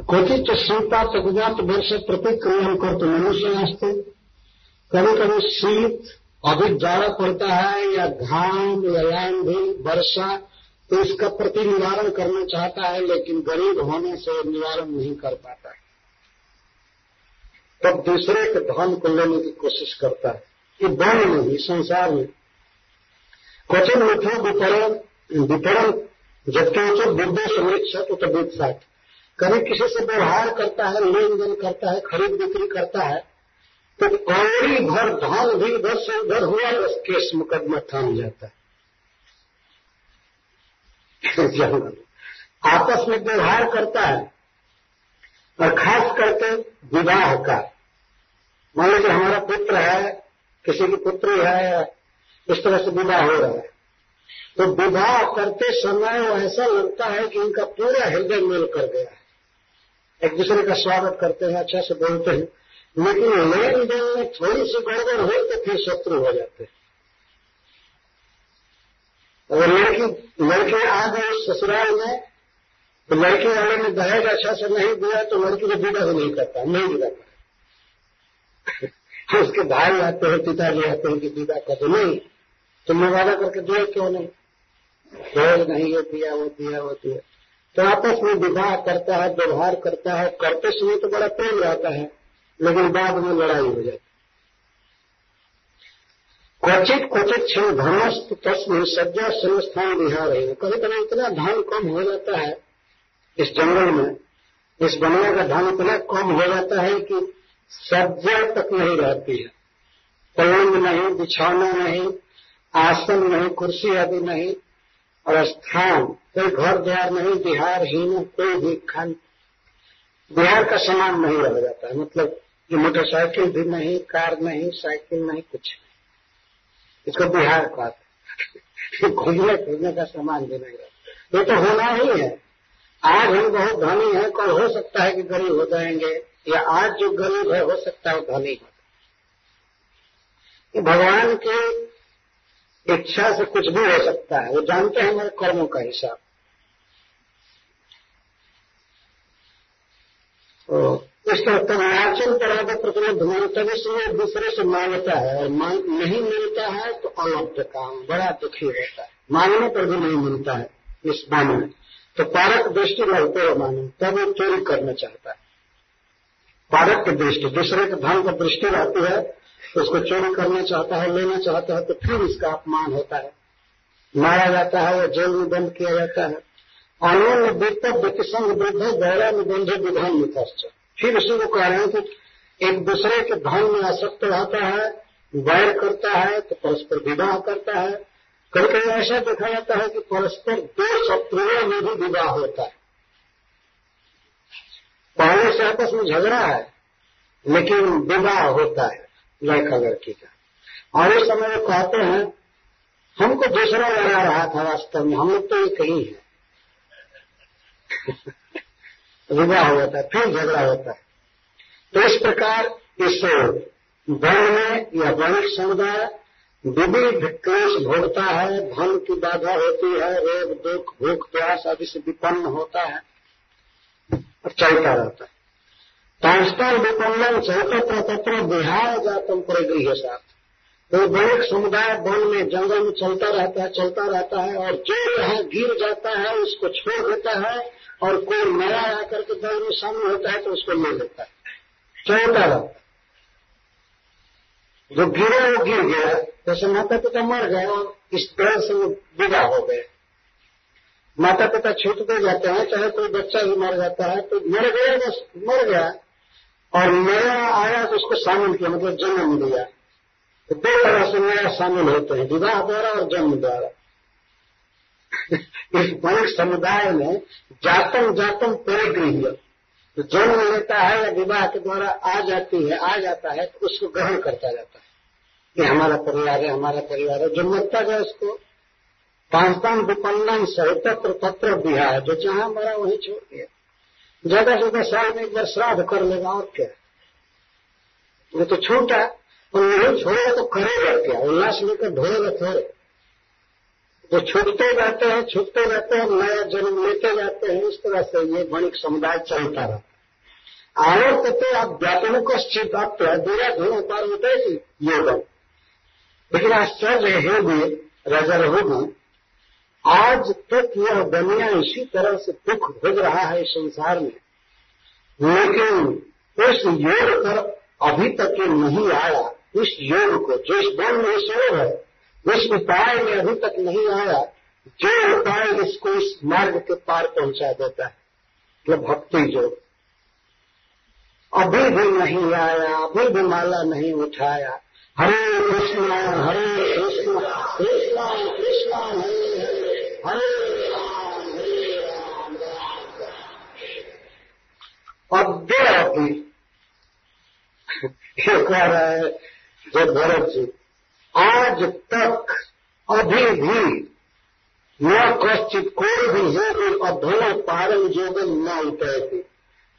क्वचित शीतात गुजात वर्ष प्रतिक्रिया कर तो मनुष्य नाचते कभी कभी शीत अधिक जाड़ा पड़ता है या घाम या आंधी वर्षा तो इसका प्रति निवारण करना चाहता है, लेकिन गरीब होने से निवारण नहीं कर पाता है। तब दूसरे के धन को लेने की कोशिश करता है। ये वन में ही संसार में। क्वचित मिथ्या वितरण वितरण जबकि उचित बुद्धि समीक्षा तो तबीयत साथ कभी किसी से व्यवहार करता है लेन देन करता है खरीद बिक्री करता है तो कौड़ी भर धन भी इधर से उधर हुआ बस केस मुकदमा थाम जाता है। आपस में व्यवहार करता है, और खास करके विवाह का। मान लीजिए हमारा पुत्र है, किसी की पुत्री है, इस तरह से विवाह हो रहा है। तो विवाह करते समय ऐसा लगता है कि इनका पूरा हृदय मेल कर गया है। एक दूसरे का स्वागत करते हैं अच्छा से बोलते हैं। लेकिन लेन देन में थोड़ी सी गड़बड़ हो तो फिर शत्रु हो जाते हैं। अगर लड़की, लड़के आ गए ससुराल में तो लड़की वाले ने दहेज अच्छा से नहीं दिया तो लड़की को विदा भी नहीं करता, नहीं विदा कर उसके भाई आते हैं, पिताजी आते हैं कि विदा कर दो, नहीं। तुमने वादा करके दिया क्यों नहीं? दहेज नहीं, ये दिया, वो दिया वो दिया। तो आपस में विवाह करता है, व्यवहार करता है, करते समय तो बड़ा प्रेम रहता है, लेकिन बाद में लड़ाई हो जाती क्वचित क्वचित क्षण धनस्त, तस्म, सज्जा, संस्थान बिहार है कभी कभी इतना धन कम हो जाता है इस जंगल में, इस बनने का धन इतना कम हो जाता है कि सज्जा तक नहीं रहती है। पलंग नहीं, बिछौना नहीं, आसन नहीं, कुर्सी आदि नहीं और स्थान, कोई घर द्वार नहीं, बिहार हीन, कोई भी खान। बिहार का सामान नहीं रह जाता है मतलब ये मोटरसाइकिल भी नहीं, कार नहीं, साइकिल नहीं, कुछ नहीं। इसको बिहार कहते घूमने फिरने का सामान भी नहीं रहता ये तो होना ही है। आज हम बहुत धनी हैं, कल हो सकता है कि गरीब हो जाएँगे, या आज जो गरीब है, हो सकता है धनी हो भगवान की इच्छा से कुछ भी हो सकता है। वो जानते हैं हमारे कर्मों का हिसाब। तो इस तरह तरुणाचल पर आगे प्रतिबद्ध मानता इसलिए दूसरे से माँगता है। और नहीं मिलता है तो अलब्ध काम, बड़ा दुखी होता है। मांगने पर भी नहीं मिलता है इस मान में। तो पारक दृष्टि लगते हुए माने, तब वो चोरी करना चाहता है। पारक की दृष्टि, दूसरे के धन की दृष्टि रहती है उसको चोरी करना चाहता है, लेना चाहता है तो फिर इसका अपमान होता है। मारा जाता है या जेल में बंद किया जाता है। अन्य वित्तव्य किसंग वृद्ध गौरा निबंध विधान मिथश्च फिर उसी को कह रहे हैं कि एक दूसरे के धन में आसक्त रहता है, वैर करता है तो परस्पर विवाह करता है। कभी कभी ऐसा देखा जाता है कि परस्पर दो शत्रुओं में भी विवाह होता है। पहले से आपस में झगड़ा है, लेकिन विवाह होता है। लड़का लड़की का और इस समय वो कहते हैं, हमको दूसरा लड़ा रहा था वास्तव में, हम लोग तो एक ही है। विवाह हो जाता है, फिर झगड़ा होता है। तो इस प्रकार इस वर्ण में या वणिक समुदाय विविध क्लेश भोगता है, धन की बाधा होती है, रोग दुख, भूख, प्यास आदि से विपन्न होता है और चलता रहता है। तांस्तर विपन्नम चौतत्र तत्र बिहार जातम पर गृह साथ तो वणिक समुदाय वन में जंगल में चलता रहता है, चलता रहता है और जो यहाँ गिर जाता है, उसको छोड़ देता है और कोई नया आकर के दल में शामिल होता है तो उसको ले लेता है। चलता रहता जो गिरे, वो गिर गया। जैसे माता पिता मर गए इस तरह से वो विदा हो गए। माता पिता छूट दे जाते हैं, चाहे कोई बच्चा भी मर जाता है तो मर गया, बस मर गया। और नया आया तो उसको शामिल किया मतलब जन्म दिया तो दो तरह से नया शामिल होते हैं, विवाह द्वारा और जन्म द्वारा। इस वणिक समुदाय में जातम जातम परिगृह तो जन्म लेता है या विवाह के द्वारा आ जाती है, आ जाता है तो उसको ग्रहण करता जाता है। ये हमारा परिवार है, हमारा परिवार है। जो मरता गया उसको पांचतान विपन्नन सहितत्र तत्र बिहा है, जो जहाँ मरा वही छोड़ दिया। ज़्यादा से ज़्यादा साल में एक बार श्राद्ध कर लेगा और क्या? वो तो छूटा, और नहीं छोड़ेगा तो करेगा क्या? उल्लास लेकर ढोएगा थोड़े। वो छूटते जाते हैं छूटते जाते हैं, नया जन्म लेते जाते हैं, इस तरह से ये वणिक समुदाय चलता रहता रहा आवर्तते अध्यात्मिक आप दूरा धुन पर होते योग लेकिन आश्चर्य है भी राजा रहोगी आज तक यह दुनिया इसी तरह से दुख भोग रहा है संसार में। लेकिन उस योग पर अभी तक ये नहीं आया। इस योग को जो इस वन में स्वरूप है उस उपाय में अभी तक नहीं आया, जो उपाय इसको इस मार्ग के पार पहुँचा देता है जो भक्ति योग। अभी भी नहीं आया, अभी भी माला नहीं उठाया। हरे कृष्ण हरे कृष्ण कृष्ण कृष्ण हरे हरे राम हरे ये कह रहा है जो भरत जी, आज तक अभी भी न कश्चित कोई भी योग अधोना पारण योगन न उतरे थे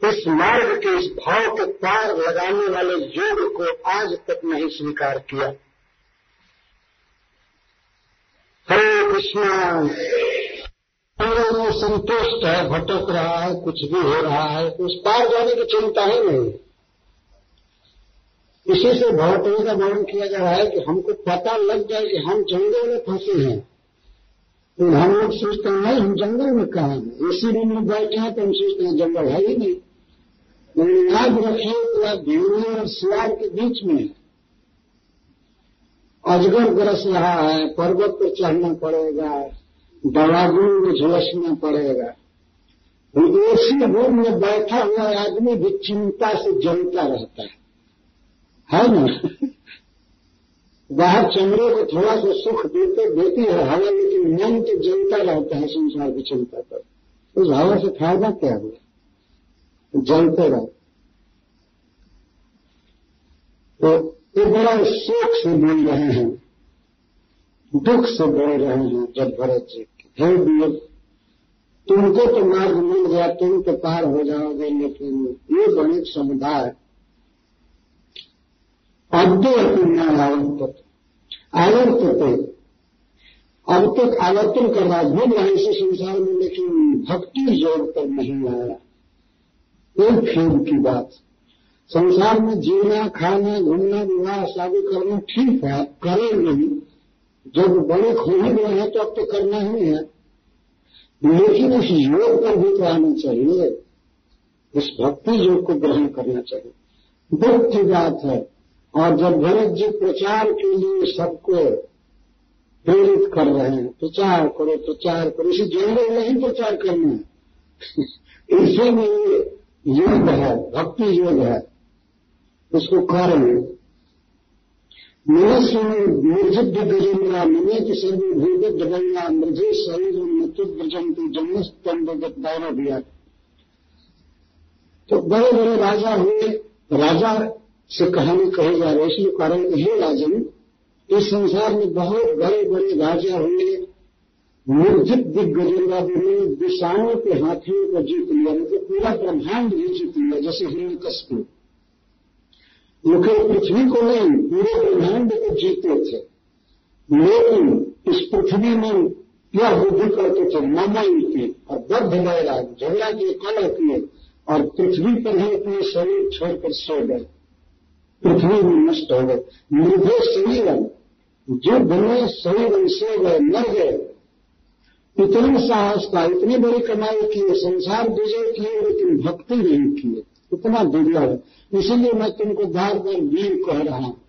इस मार्ग के इस भाव के पार लगाने वाले योग को आज तक नहीं स्वीकार किया। कृष्णा। में संतुष्ट है, भटक रहा है, कुछ भी हो रहा है तो उस पार जाने की चिंता ही नहीं। इसी से भवटों का वर्णन किया जा रहा है कि हमको पता लग जाए कि हम जंगल में फंसे हैं। तो हम लोग सोचते हैं, नहीं, हम जंगल में कहा हैं? इसी रूम में बैठे हैं तो हम सोचते हैं जंगल है ही नहीं। याद रखें तो आप भेड़िए और सियार के बीच में अजगर ग्रस रहा है, पर्वत पर चढ़ना पड़ेगा दवागुन में झुलसना पड़ेगा। ऐसी रूम में बैठा हुआ आदमी भी चिंता से जलता रहता है। है ना? बाहर चमड़े को थोड़ा सा सुख देते, देती है हवा लेकिन मन तो जलता रहता है संसार की चिंता पर। उस हवा से फ़ायदा क्या हुआ? जलते रहो। तो ये बड़ा शोक से बोल रहे हैं, दुख से बोल रहे हैं जब भरत जी हे दिए तुमको तो मार्ग मिल गया, तुम तो पार हो जाओगे, लेकिन ये बड़े समुदाय अद्य अपना आवर्त आवर्त अब तक आवर्तन कर रहा घूम रहे इसी संसार में, लेकिन भक्ति ज़ोर पर नहीं आया। एक खेल की बात संसार में जीना, खाना, घूमना, विवाह, शादी करना ठीक है, करें नहीं। जब बड़े खोने गए हैं तो अब तो करना ही है। लेकिन इस योग पर भी तो आना चाहिए। इस भक्ति योग को ग्रहण करना चाहिए। दुख की बात है। और जब भरत जी प्रचार के लिए सबको प्रेरित कर रहे हैं, प्रचार करो प्रचार करो। इसे जंगल में ही प्रचार करना है। इसीलिए योग है, भक्ति योग है। उसको करें मनुष्य निर्जित गजेंद्रा मनेत सर्वभूत दबंगा मृजे शरीर मृत्यु ब्रजंतु जन्मस्तंभगत दायरा दिया। तो बड़े बड़े राजा हुए। राजा से कहानी कही जा रही इसलिए कारण हे राजन। इस संसार में बहुत बड़े बड़े राजा हुए। निर्जित दिग्गजेंद्रा ने दिशाओं के हाथियों को जीत लिया। पूरा ब्रह्मांड भी जीत लिया, जैसे हिरण्य कश्यप केवल पृथ्वी को नहीं, पूरे ब्रह्मांड को जीते थे। लेकिन इस पृथ्वी में क्या बुद्धि करते थे ममई के और बद्ध बैराग झगड़ा के कल किए, और पृथ्वी पर ही अपने शरीर छोड़कर सो गए। पृथ्वी में नष्ट हो गए। मृदे जो बने शरीर सो गए मर गए। इतनी साहस का इतनी बड़ी कमाई की संसार विजय किए, लेकिन भक्ति नहीं किए। इतना दुर्लभ है। इसीलिए मैं तुमको बार बार वीर कह रहा हूँ।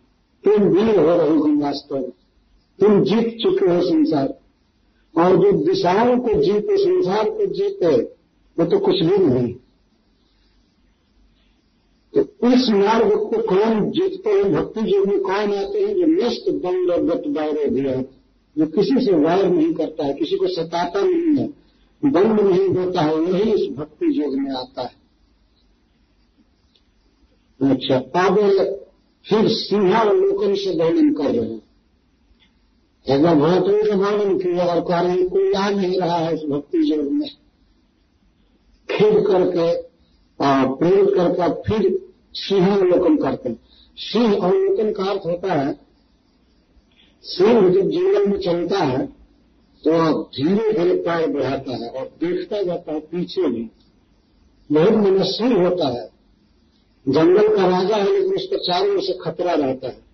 तुम वीर हो रहे हो वास्तव में। तुम जीत चुके हो संसार। और जो दिशाओं को जीते, संसार को जीते, वो तो कुछ भी नहीं। तो इस मार्ग को कौन जीतते हैं? भक्ति जो में कौन आते हैं? जो नष्ट दंड गत दायरे है। जो किसी से वायर नहीं करता है, किसी को सताता नहीं है। दंड नहीं देता है, वही इस भक्ति योग में आता है। अच्छा अब फिर सिंहावलोकन से वर्णन कर रहे हैं। एक बार भगवतों का वर्णन किया और हैं कोई आ नहीं रहा है इस भक्ति योग में। खेद करके और प्रेरित करके फिर सिंहावलोकन करते हैं। सिंह अवलोकन का अर्थ होता है, सिंह जब जंगल में चलता है तो धीरे धीरे पैर बढ़ाता है और देखता जाता है पीछे भी। बहुत मनस्वी होता है। जंगल का राजा है, लेकिन उस पर चारों से खतरा रहता है।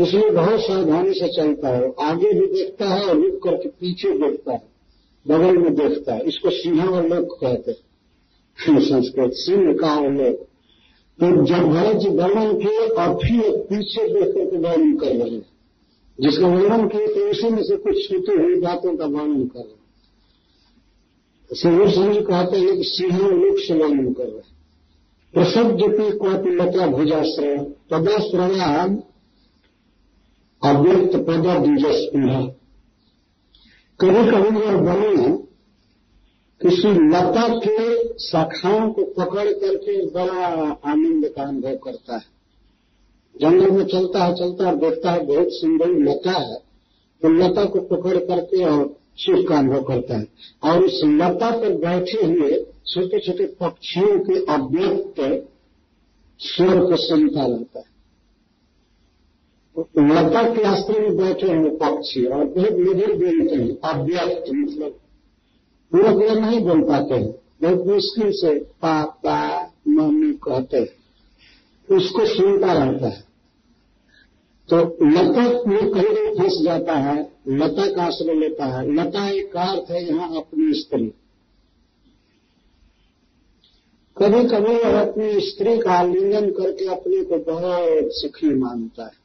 इसलिए बहुत सावधानी से चलता है, आगे भी देखता है और रुक करके पीछे देखता है, बगल में देखता है। इसको सिंह और लोग कहते हैं। संस्कृत, सिंह का लोग तो जब भरत जी वर्णन किए और फिर एक पीछे देख करके वर्णन कर रहे हैं। जिसका वर्णन किए तो उसी में से कुछ छूटी हुई बातों का वर्णन कर रहे हैं। सिंह सिंह कहते हैं कि सिंह लोक से वर्णन कर रहे हैं। प्रसज्जपि क्वापि लता भुजाश्रय पदाश्रयाम अव्यक्त पद द्विजस्पृह कभी कभी यह बने किसी लता के शाखाओं को पकड़ करके बड़ा आनंद का अनुभव करता है। जंगल में चलता है चलता है, देखता है, बहुत सुंदर लता है। तो लता को पकड़ करके और सुख का अनुभव करता है। और उस लता पर बैठे हुए छोटे छोटे पक्षियों के अव्यक्त स्वर को सुनता रहता है। लता के आश्रय में बैठे हुए पक्षी और बहुत मधुर बोलते हैं, अव्यक्त मतलब। पूरा पूरा नहीं बोल पाते हैं, बहुत मुश्किल से पापा, मम्मी कहते हैं, उसको सुनता रहता है। तो लता में कहीं फंस जाता है, लता का आश्रय लेता है। लता एक अर्थ है, यहाँ अपनी स्त्री। कभी कभी वह अपनी स्त्री का आलिंगन करके अपने को बहुत सुखी मानता है।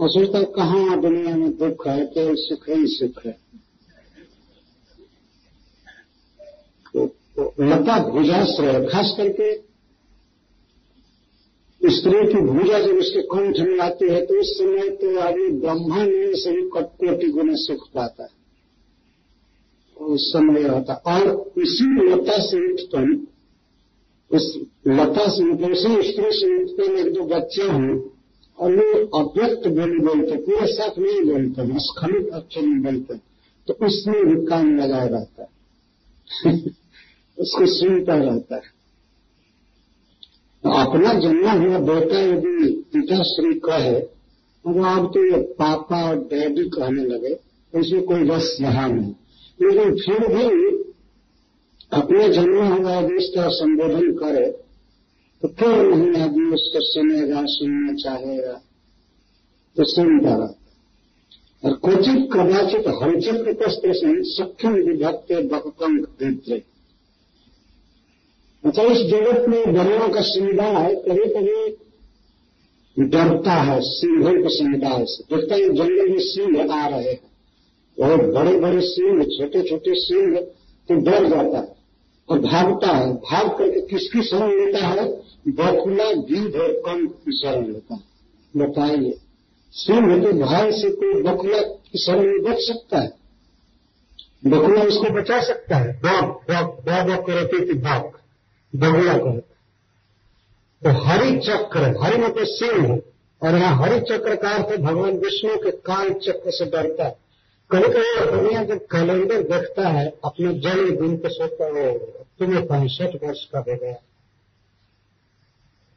और सोचता है कहाँ दुनिया में दुख है केवल सुख ही सुख है। तो, तो लता भुजाश्रय खास करके स्त्री की भूजा जब उसके कंठ में आती है तो उस समय तो आदमी ब्रह्मा में सभी भी कोटि गुना सुख पाता है। समय होता और इसी लता से उत्पन्न उस लता से मतलब उसी स्त्री से उत्पन्न एक दो बच्चे हैं, और वो अव्यक्त बोली बोलते, पूरे साथ नहीं बोलते स्खलित अक्षर में बोलते तो उसमें भी कान लगाया रहता है। उसको सुनता रहता है। तो अपना जन्मा हुआ बेटा यदि पिताश्री कहे तो अब तो ये पापा और डैडी कहने लगे तो इसमें कोई रस रहा नहीं। लेकिन फिर भी अपने जन्म हुआ इस तरह संबोधन करे तो क्यों नहीं आदमी उसको सुनेगा, सुनना चाहेगा? तो सुनता रहता और क्वचित कदाचित हरिचंद्र पस्त्र से सक्षम विभक्त बककंक देते। अच्छा इस जगत में वर्णों का समुदाय कभी कभी डरता है, सिंहों के समुदाय से। देखता है, जंगल में सिंह आ रहे हैं। बहुत बड़े बड़े सिंह छोटे छोटे सिंह तो डर जाता है और भागता है। भाग करके किसकी शरण लेता है? बकुला गिद्ध और कंक की शरण लेता है। बताइए, सिंह तो भय से कोई बकुला की शरण में बच सकता है? बकुला उसको बचा सकता है? डॉग करती थी भाग बगुला कहते तो हरि चक्र, हरि मतलब सिंह और यहाँ हरि चक्र का अर्थ भगवान विष्णु के काल चक्र से डरता है। कभी कभी दुनिया जब कैलेंडर देखता है, अपने जन्म दिन पे सोचता है, तुम्हें पैंसठ वर्ष का हो गया।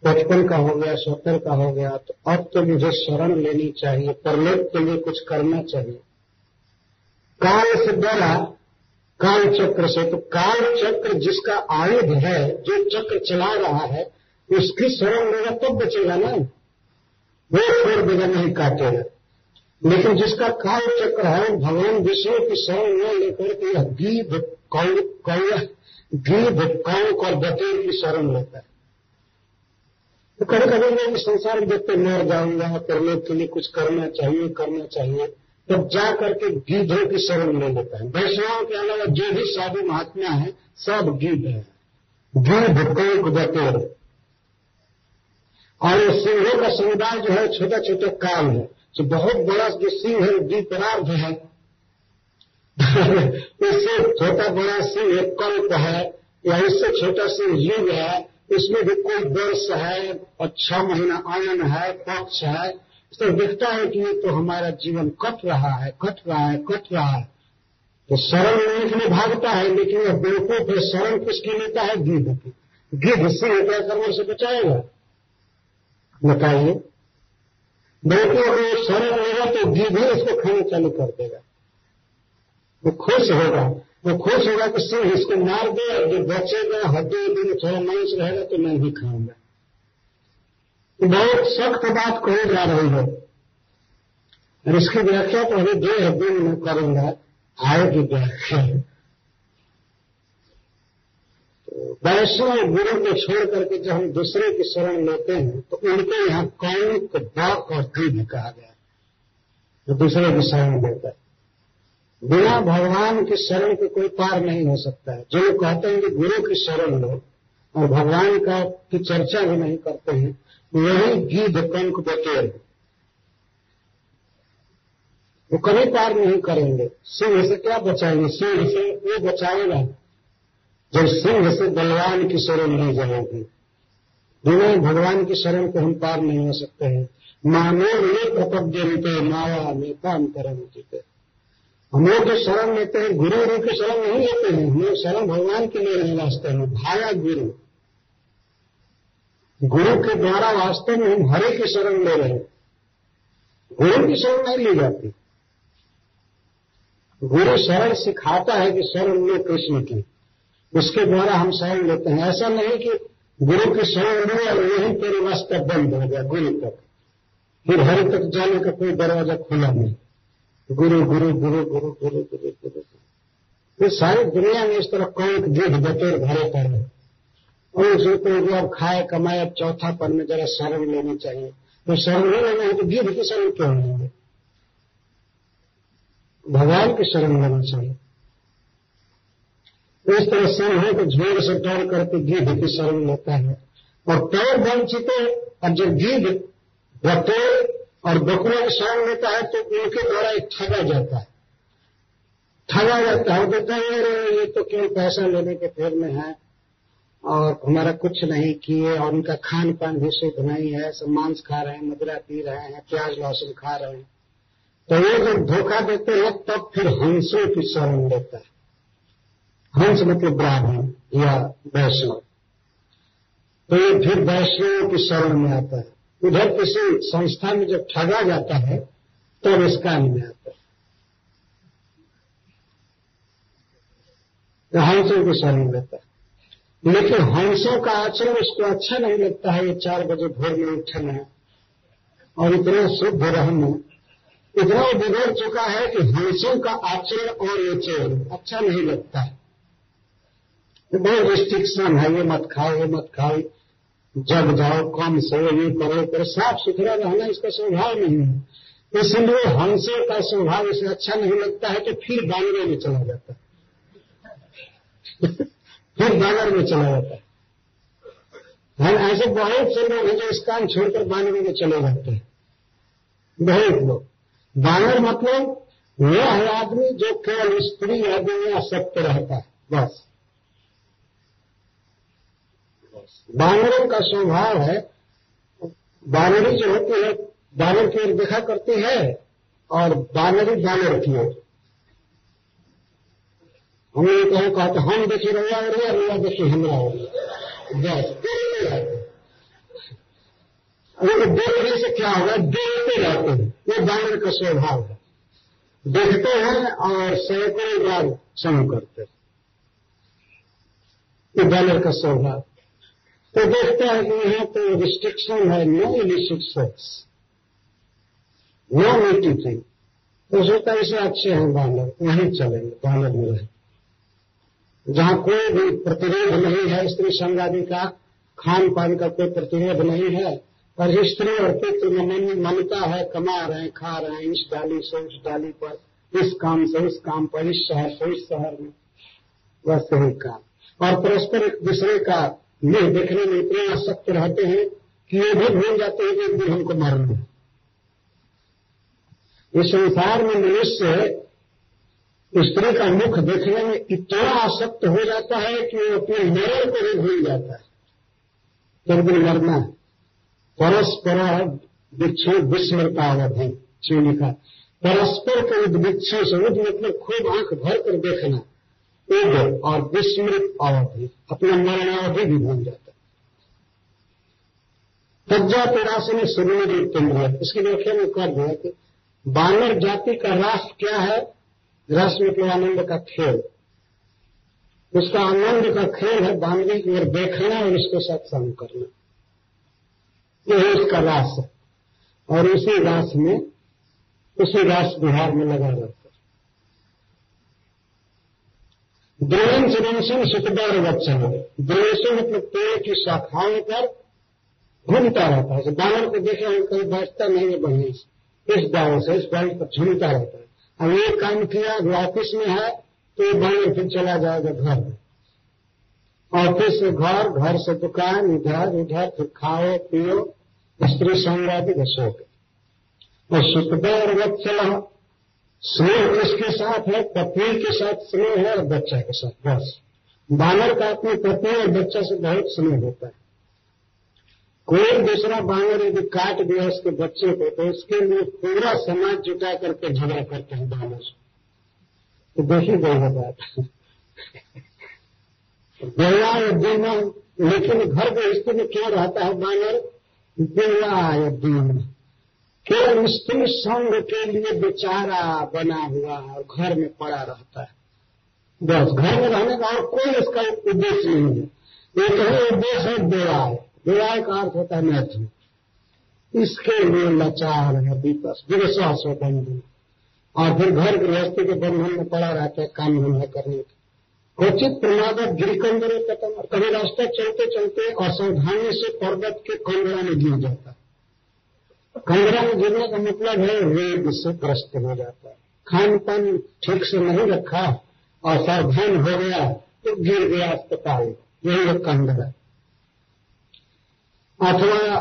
पचपन का हो गया, सत्तर का हो गया तो अब तो मुझे शरण लेनी चाहिए, परलोक के लिए कुछ करना चाहिए। काल से डरा काल चक्र से तो काल चक्र जिसका आयुध है, जो चक्र चला रहा है, उसकी शरण लेगा तब तो बचेगा ना? वो छोड़ देगा, नहीं काटेगा। लेकिन जिसका काल चक्र है, भगवान विष्णु की शरण न लेकर के यह गीध गीध कौक और बटेर की शरण लेता है। तो कभी कभी मैं संसार में देखते मर जाऊँगा, करने के लिए कुछ करना चाहिए करना चाहिए। तब जा करके गीधों की शरण ले लेता है। वैष्णव के अलावा जो भी साधु महात्मा है, सब गीध है। गिद्ध कोक बटेर और सिंहों का समुदाय जो है छोटा छोटा काम है। जो बहुत बड़ा जो सिंह है द्वीपरार्ध है। इससे छोटा बड़ा सिंह एक कल्प है, या इससे छोटा सिंह युग है इसमें भी कोई वर्ष है, और छह महीना आयन है, पक्ष है। तो दिखता है कि ये तो हमारा जीवन कट रहा है, कट रहा है, कट रहा है। तो शरण लेने लिए भागता है, लेकिन वह बेवकूफ़ है, शरण किसकी लेता है? गिद्ध की। गिद्ध सिंह क्या कर्म से बचाएगा। बताइए। बल्कि अगर शरण लेगा तो गिद्ध ही उसको खाना चालू कर देगा। वो खुश होगा। वो खुश होगा कि सिंह इसको मार दे और जो बचेगा हड्डी में थोड़ा मांस रहेगा तो मैं भी खाऊँगा। बहुत सख्त बात कही जा रही है। और इसकी व्याख्या तो अभी दो हड्डी में करूँगा। आएगी व्याख्या। वैष्णव गुरु को छोड़ करके जब हम दूसरे की शरण लेते हैं तो उनके यहाँ कौमिक बाक और दीर्घ कहा गया तो दूसरे की शरण लेता है। बिना भगवान की शरण के कोई पार नहीं हो सकता है। जो लोग कहते हैं कि गुरु की शरण लो, और भगवान का की चर्चा भी नहीं करते हैं वही गीध कंक बटेर वो कभी पार नहीं करेंगे। सिंह से क्या बचाएँगे? सिंह से वो बचाएगा जब सिंह से बलवान की शरण नहीं जाएगी, बिना भगवान की शरण को हम पार नहीं हो सकते हैं। मानव में प्रपद्यंते माया में काम करते हम लोग जो शरण लेते हैं गुरु गुरु की शरण नहीं लेते हैं, हम लोग शरण भगवान के लिए नहीं वास्ते हैं, भाया गुरु। गुरु के द्वारा वास्तव में हम हरे की शरण ले रहे हैं। गुरु की शरण नहीं ली जाती। गुरु शरण सिखाता है कि शरण लो कृष्ण की। उसके द्वारा हम शरण लेते हैं। ऐसा नहीं कि गुरु की शरण लो और यही तेरे वास्ते बंद हो गया, गुरु तक। फिर हरि तक जाने का कोई दरवाज़ा खुला नहीं। गुरु गुरु गुरु गुरु गुरु गुरु गुरु। ये सारी दुनिया में इस तरह कौन गिद्ध बटेर भरे पड़े और उसे तो अब खाए, कमाए, अब चौथा पद में जरा शरण लेनी चाहिए। तो शरण नहीं लेना है तो गिद्ध की शरण क्यों लेंगे? भगवान की शरण लेना चाहिए। इस तरह सिंह को झोर से टोड़ करके गिद्ध की शरण लेता है। और पैर चुके और जब गिद्ध बटेर और बकरों की शरण लेता है तो उनके द्वारा एक ठगा जाता है। ठगा जाता है कहता है ये तो केवल पैसा लेने के फेर में है, और हमारा कुछ नहीं किए, और उनका खान पान भी शुद्ध नहीं है, सब मांस खा रहे हैं, मदरा पी रहे हैं, प्याज लहसुन खा रहे हैं। तो वो जब धोखा देते हैं, तब फिर हंसों की शरण लेता है। हंस मतलब ब्राह्मण या वैष्णव। तो ये फिर वैष्णव की शरण में आता है। उधर किसी संस्था में जब ठगा जाता है, तब तो इस काम में आता है हंसों की शरण में लेता है। लेकिन हंसों का आचरण उसको अच्छा नहीं लगता है, ये चार बजे भोर में उठना और इतना शुद्ध रहना इतना बिगड़ चुका है कि हंसों का आचरण और ये चरण अच्छा नहीं लगता है। बहुत रिस्ट्रिक्शन है ये मत खाओ ये मत खाओ जग जाओ, कम से ये करो करो साफ़ सुथरा रहना इसका स्वभाव नहीं है। इसलिए हंसों का स्वभाव इसे अच्छा नहीं लगता है तो फिर बानवे में चला जाता है। फिर बानर में चला जाता है। हम ऐसे बहुत से लोग हैं जो इस काम छोड़कर बानवे में चले जाते हैं। बहुत लोग। बानर मतलब वह है आदमी जो केवल स्त्री आदमी या सत्य रहता है, बस। बानरों का स्वभाव है। बानरी जो होती है, बानर की ओर देखा करती है और बानरी बानर की ओर हम लोग कहो कहते हम देखे रैया रैया रैया देखे हमरा बस देखते रहते अगर देखने से क्या होगा? देखते रहते हैं। ये बानर का स्वभाव है। देखते हैं और सैकड़ों बार क्षम करते हैं। ये बानर का स्वभाव तो देखते हैं कि यहाँ तो रिस्ट्रिक्शन है no illicit sex no meaty thing तो सोचता इसे अच्छे हैं बानर, वहीं चलेंगे, बानर में रहे। जहाँ कोई भी प्रतिरोध नहीं है, स्त्री संगादी का, खान पान का कोई प्रतिरोध नहीं है पर स्त्री और पुत्र में मनता है, कमा रहे हैं, खा रहे हैं, इस डाली से उस डाली पर, इस काम से उस काम पर, इस शहर से इस शहर में। बस यही काम। और परस्पर एक दूसरे का मुँह देखने में इतने आसक्त रहते हैं कि ये भी भूल जाते हैं कि एक दिन हमको मारना है। इस संसार में मनुष्य स्त्री का मुख देखने में इतना आसक्त हो जाता है कि वो अपने मरण को भी भूल जाता है। एक दिन मरना है। परस्पर वृक्षों विस्मृता अवधि चीनी का परस्पर के उद्वृक्षों से मतलब खूब आँख भर कर देखना। उद और विस्मृत अवधि, अपना मरण अवधि भी भूल जाता है। तज्जा में सुनने केंद्र इसकी व्याख्या में कर दिया कि बानर जाति का राष्ट्र क्या है? रस मतलब आनंद का खेल। उसका आनंद का खेल है बानरी की ओर देखना और उसके साथ संग करना। यही उसका रास है। और उसी रास में, उसी रास बिहार में लगा रहता द्रोण चिरंशन सुखदार वचन द्रोण मतलब पेड़ की शाखाओं पर घूमता रहता है। बानर को देखे हम कहीं बैठता नहीं है बढ़िया से। इस गाँव से, इस गाँव पर झूमता रहता है। अब ये काम किया, जो ऑफ़िस में है तो ये बानर फिर चला जाएगा घर में। ऑफ़िस से घर घर से दुकान, इधर, उधर, फिर खाओ, पियो, स्त्री संवादी के और सुखदा और वत्सल स्नेह किसके साथ है पत्नी के साथ स्नेह है और बच्चा के साथ, बस। बानर का अपनी पत्नी और बच्चा से बहुत स्नेह होता है। कोई दूसरा बानर यदि काट दिया उसके बच्चे को तो उसके लिए पूरा समाज जुटा करके झगड़ा करते हैं बानर तो देखी गई बात। बेला दीना लेकिन घर के स्थिति में क्या रहता है बानर? बेला दीन केवल स्त्री संघ के लिए बेचारा बना हुआ और घर में पड़ा रहता है। बस घर में रहने का और कोई इसका उद्देश्य नहीं है। एक ही, उद्देश्य है बेड़ा विवाह का अर्थ होता है मैथुन। इसके लिए लाचार है विपस विश्वास हो बंधन। और फिर घर गृहस्थी के बंधन में पड़ा रहता है, काम धंधा करने का। उचित प्रमादक गिरकंदर कथम और कभी रास्ता चलते चलते असावधानी से पर्वत के कंदरा में गिर जाता है में गिरने का मतलब है रेग से ग्रस्त हो जाता है। खान पान ठीक से नहीं रखा और सावधान हो गया तो गिर गया अस्पताल। यही है। अथवा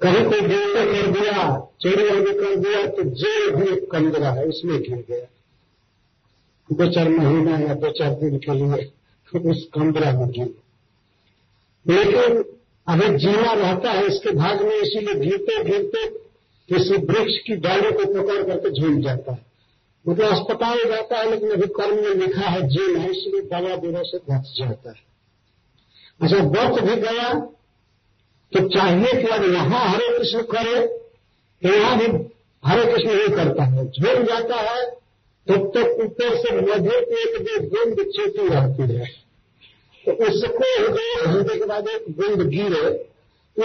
कहीं कोई देवता कर दिया, चोरी आदि कर दिया तो जेल भी कंदरा है उसमें गिर गया। दो चार महीना या दो चार दिन के लिए उस कंदरा में गिर लेकिन अगर जीना रहता है इसके भाग में, इसीलिए गिरते गिरते किसी वृक्ष की डाली को पकड़ करके झूल जाता है। मतलब अस्पताल जाता है, लेकिन अभी कर्म में लिखा है है, इसलिए दवा देने से बच जाता है। अच्छा बच भी गया तो चाहिए कि अब यहाँ हरे कृष्ण करे तो यहाँ भी हरे कृष्ण ही करता है। झूल जाता है, तब तक ऊपर से मधु एक भी बूंद चेती रहती है। तो उसको घंटे के बाद एक बूंद गिरे,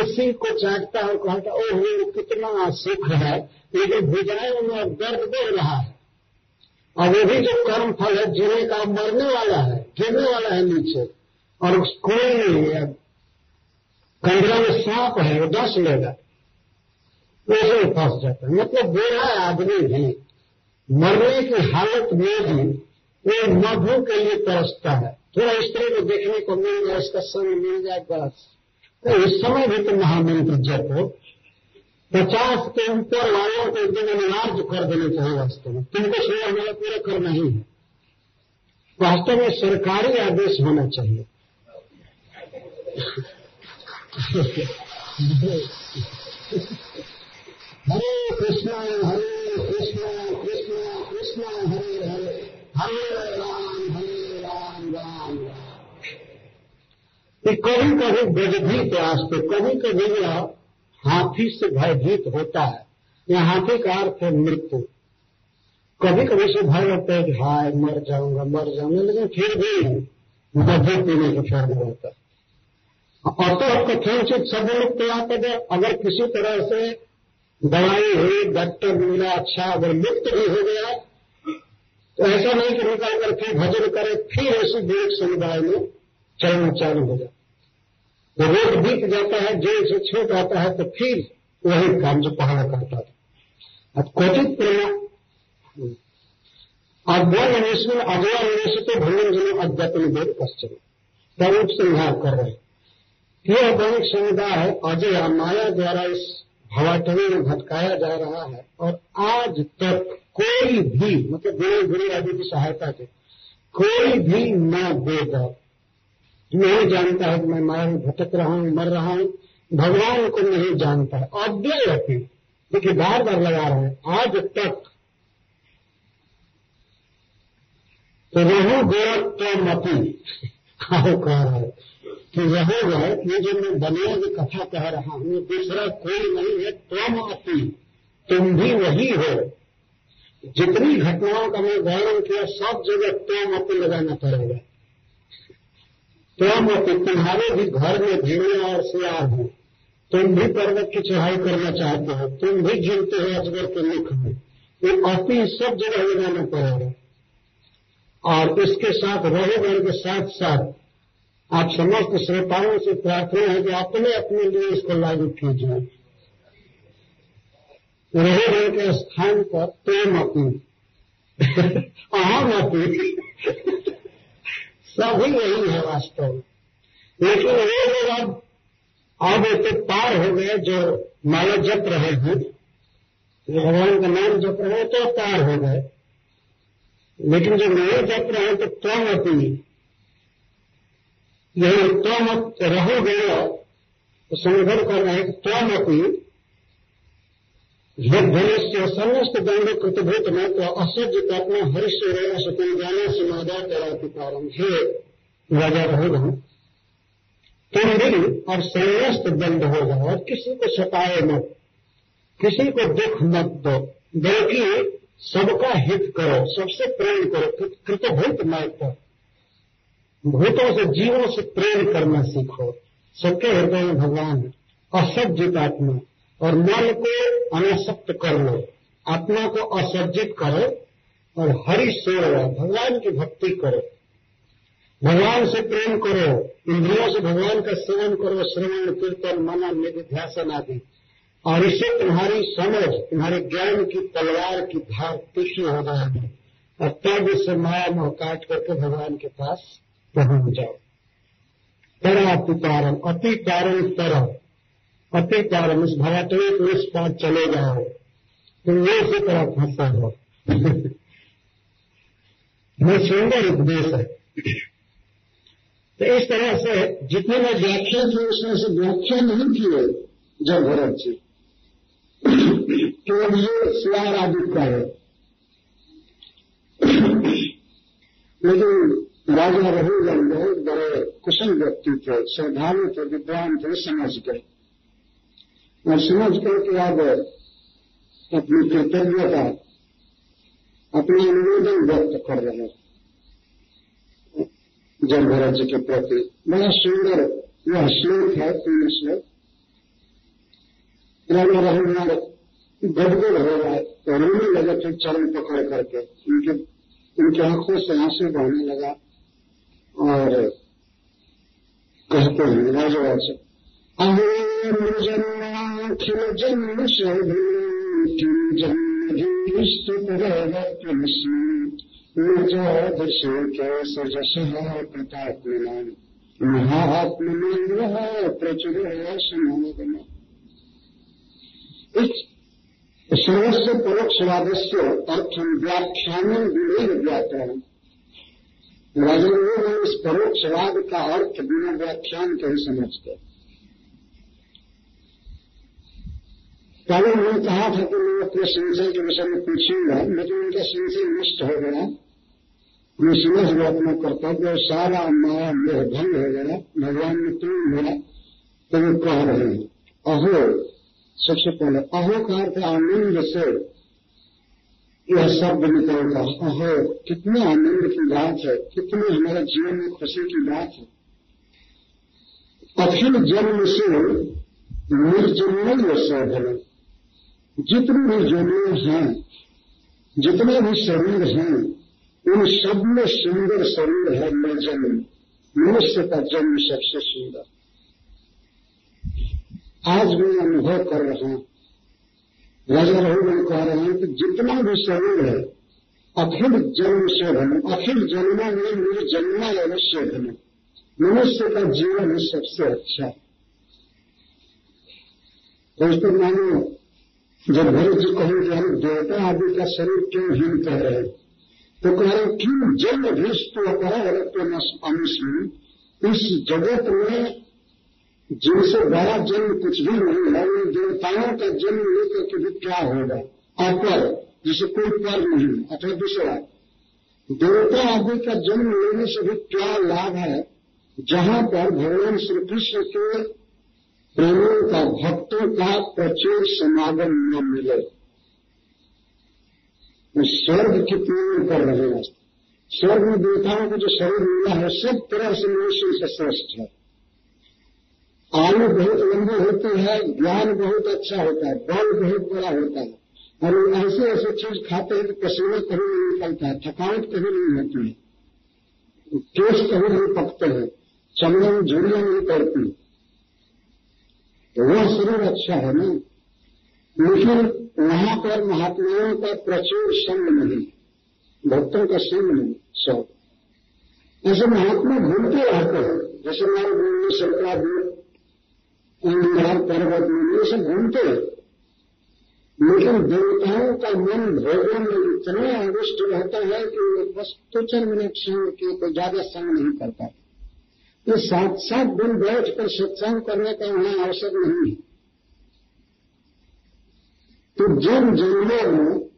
उसी को चाटता है कहता, ओह, कितना सुख है लेकिन भुजाएँ में दर्द दे रहा है। और वो भी जो कर्म फल है, जीने का मरने वाला है, गिरने वाला है नीचे। और कोई कंधरा में सांप है, वो दस लेगा। वैसे ही फंस जाता है। मतलब बूढ़ा आदमी भी मरने की हालत में भी वो मधु के लिए तरसता है। थोड़ा स्त्री को देखने को मिल जाए इसका समय मिल जाए बस। तो इस समय भी तो महामंत्र जप। हो पचास के ऊपर वालों को एक दिन अनिवार्य कर देना चाहिए वास्तव में। तुमको सुबह हमारा पूरा करना ही है। वास्तव में सरकारी आदेश होना चाहिए। हरे कृष्णा हरे कृष्णा कृष्णा कृष्णा, हरे हरे। हरे राम हरे राम राम राम कभी कभी गजभीत रास्ते कभी कभी यह हाथी से भयभीत होता है। यह हाथी का अर्थ है मृत्यु। कभी कभी से भय होता है कि, हाय, मर जाऊँगा मर जाऊँगा। लेकिन फिर भी मध्य पीने के फेर में रहता है। अतो कथनचित सब मुक्त पद अगर किसी तरह से दवाई हुई, डॉक्टर मिला अच्छा अगर मुक्त भी हो गया तो ऐसा नहीं कि निकल कर फिर भजन करे, फिर ऐसी देख समुदाय में चलना चालू हो जाए तो रोज बीत जाता है जेल से छूट आता है तो फिर वही काम जो पहाड़ा करता था अब क्वचित प्रेरणा अध्ययन निवेश में अगला निवेश तो भंगन जनो अध्यात्म वेद पश्चिम। तब संहार कर रहे हैं। यह दैनिक समुदाय अजय माया द्वारा इस भवाटवी में भटकाया जा रहा है, और आज तक कोई भी मतलब गुरु गुरु आदि की सहायता से, कोई भी न वेद नहीं जानता है कि मैं माया में भटक रहा हूँ, मर रहा हूँ। भगवान को नहीं जानता है। अद्वैय देखिए बार बार लगा रहे हैं। आज तक तो रहू गोरख तो मती कह रहा है कि रहेगा ये जो मैं बनिया की कथा कह रहा हूँ दूसरा कोई नहीं है। तुम अपी तुम भी वही हो। जितनी घटनाओं का मैं वर्णन किया, सब जगह तुम अपी लगाना पड़ेगा। तुम अपी तुम्हारे भी घर में भीड़े और सियार हो। तुम भी पर्वत की चढ़ाई करना चाहते हो, तुम भी जीवते हो अजगर के मुख में। ये अपी सब जगह लगाना पड़ेगा। और इसके साथ रहोगढ़ के साथ साथ आप समस्त श्रोताओं से प्रार्थना है कि अपने अपने लिए इसको लागू कीजिए। रहे के स्थान पर प्रेम अपनी। अहम अपनी। सभी यही है वास्तव में लेकिन वो लोग अब अब तो पार हो गए जो माला जप रहे हैं। भगवान का नाम जप रहे हैं तो पार हो गए। लेकिन जो नहीं जप रहे हैं तो त्वम अपनी यही त्वम रहो गया। तो संगठन कर रहे हैं कि त्वम असज्ज अपना हरिश्वर सकल जाना समाधा करा कारण हे। राजा रहो तुम भी और समस्त दंड हो जाओ, और किसी को सताए मत, किसी को दुख मत दो, बल्कि सबका हित करो, सबसे प्रेम करो कृतभूत मार्ग पर। भूतों से, जीवों से प्रेम करना सीखो। सबके हृदय में भगवान असज्जित आत्मा और मन को अनासक्त कर लो, आत्मा को असज्जित करो और हरि सेवा भगवान की भक्ति करो। भगवान से प्रेम करो, इंद्रियों से भगवान का सेवन करो, श्रवण, कीर्तन, मना, निधिध्यासन आदि। और इससे तुम्हारी समझ, तुम्हारे ज्ञान की तलवार की धार तीक्ष्ण हो जाएगी। और तब इससे माया मोह काट करके भगवान के पास पहुँच जाओ। तरा पितारम अति कारण तरह अति कारण इस भराटवे को इस पार चले जाओ। तुम ये इसी तरह फंसा हो। ये सुंदर उपदेश है। तो इस तरह से जितने मैं व्याख्या थे, उसमें से व्याख्या नहीं किए जब भरत जी। केवल ये स्वर आदि का है। लेकिन राजा रघुगण बहुत बड़े कुशल व्यक्ति थे, श्रद्धालु थे, विद्वान थे, समझ गए। और समझ करके अब अपनी कृतज्ञता अपना अनुमोदन व्यक्त कर रहे जल भरत जी के प्रति बड़ा सुंदर यह श्लोक है तीन श्लोक राजा रघुनाथ गदगद हो गए तो रोने लगे थे चरण पकड़ करके। उनके, उनकी आँखों से आँसू बहने लगा और कहते हैं, राजा से अहो जन्माखिल जन्म किम जन्मधीस्तुत कैस जश प्रताप महात्म प्रचुर समागम इस सर्वस्व परोक्षवाद से अर्थम व्याख्यान विवेक व्याकरण राजेंद्र ने इस परोक्षवाद का अर्थ बिना व्याख्यान के ही समझते पहले उन्होंने कहा था कि मैं अपने संशय के विषय में पूछूँगा, लेकिन उनका संशय नष्ट हो गया मैं समझ गया अपना कर्तव्य और सारा माया मोह भंग हो गया। भगवान ने प्रेम मेरा तो वो कह रहे हैं, अहो, सबसे पहले अहो का अर्थ आनंद से यह शब्द निकलता अहो, कितने आनंद की बात है, कितने हमारे जीवन में खुशी की बात है। अखिल जन्म से निर्जन्म शोधन जितने भी जन्म हैं, जितने भी शरीर हैं, उन सब में सुंदर शरीर है मैं जन्म, मनुष्य का जन्म सबसे सुंदर। आज मैं अनुभव कर रहा हूँ, राजा रघुगण कह रहे हैं कि जितना भी शरीर है, अखिल जन्म शोधन अखिल जन्म में मेरे जन्मा एवं शोधन मनुष्य का जीवन सबसे अच्छा तो इस पर मानो जब भरत जी कहें कि हम देवता आदि का शरीर क्यों हीन कह रहे तो कह रहे क्यों जन्म भीष्ट अपराध अनुष्ण इस जगत में जिनसे बड़ा जन्म कुछ भी नहीं है, उन देवताओं का जन्म लेकर के भी क्या होगा? अपर जिसे कोई पर नहीं अथवा दूसरा, देवता आदि का जन्म लेने से भी क्या लाभ है? जहाँ पर भगवान श्री कृष्ण के प्रेमियों का भक्तों का प्रचुर समागम न मिले। वो स्वर्ग कितने कर रहे हैं। स्वर्ग में देवताओं को जो शरीर मिला है, सब तरह से मनुष्य से श्रेष्ठ है। आयु बहुत लंबी होती है, ज्ञान बहुत अच्छा होता है, बल बहुत बड़ा होता है। और ऐसे ऐसे चीज़ खाते हैं कि पसीना कभी नहीं निकलता है, थकावट कभी नहीं होती है। केस कभी नहीं पकते हैं, चमड़े में झुड़ियाँ नहीं पड़ती तो वह शरीर अच्छा है ना? लेकिन वहाँ पर महात्माओं का प्रचुर संग नहीं, भक्तों का संग नहीं, सब। ऐसे महात्मा घूमते रहते हैं। जैसे हमारे में शंकराचार्य इंद्र पर्वत में ये सब घूमते हैं। लेकिन देवताओं का मन भोजन में इतना अविष्ट रहता है कि वो बस चार मिनट संग के कोई ज़्यादा संग नहीं कर पाते। ये साथ सात दिन बैठ कर सत्संग करने का उन्हें अवसर नहीं है। तो जिन जन्मों में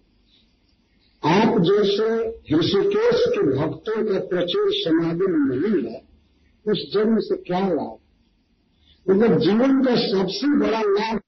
आप जैसे ऋषिकेश के भक्तों का प्रचुर समाधि नहीं है, उस जन्म से क्या लाभ? मतलब जीवन का सबसे बड़ा लाभ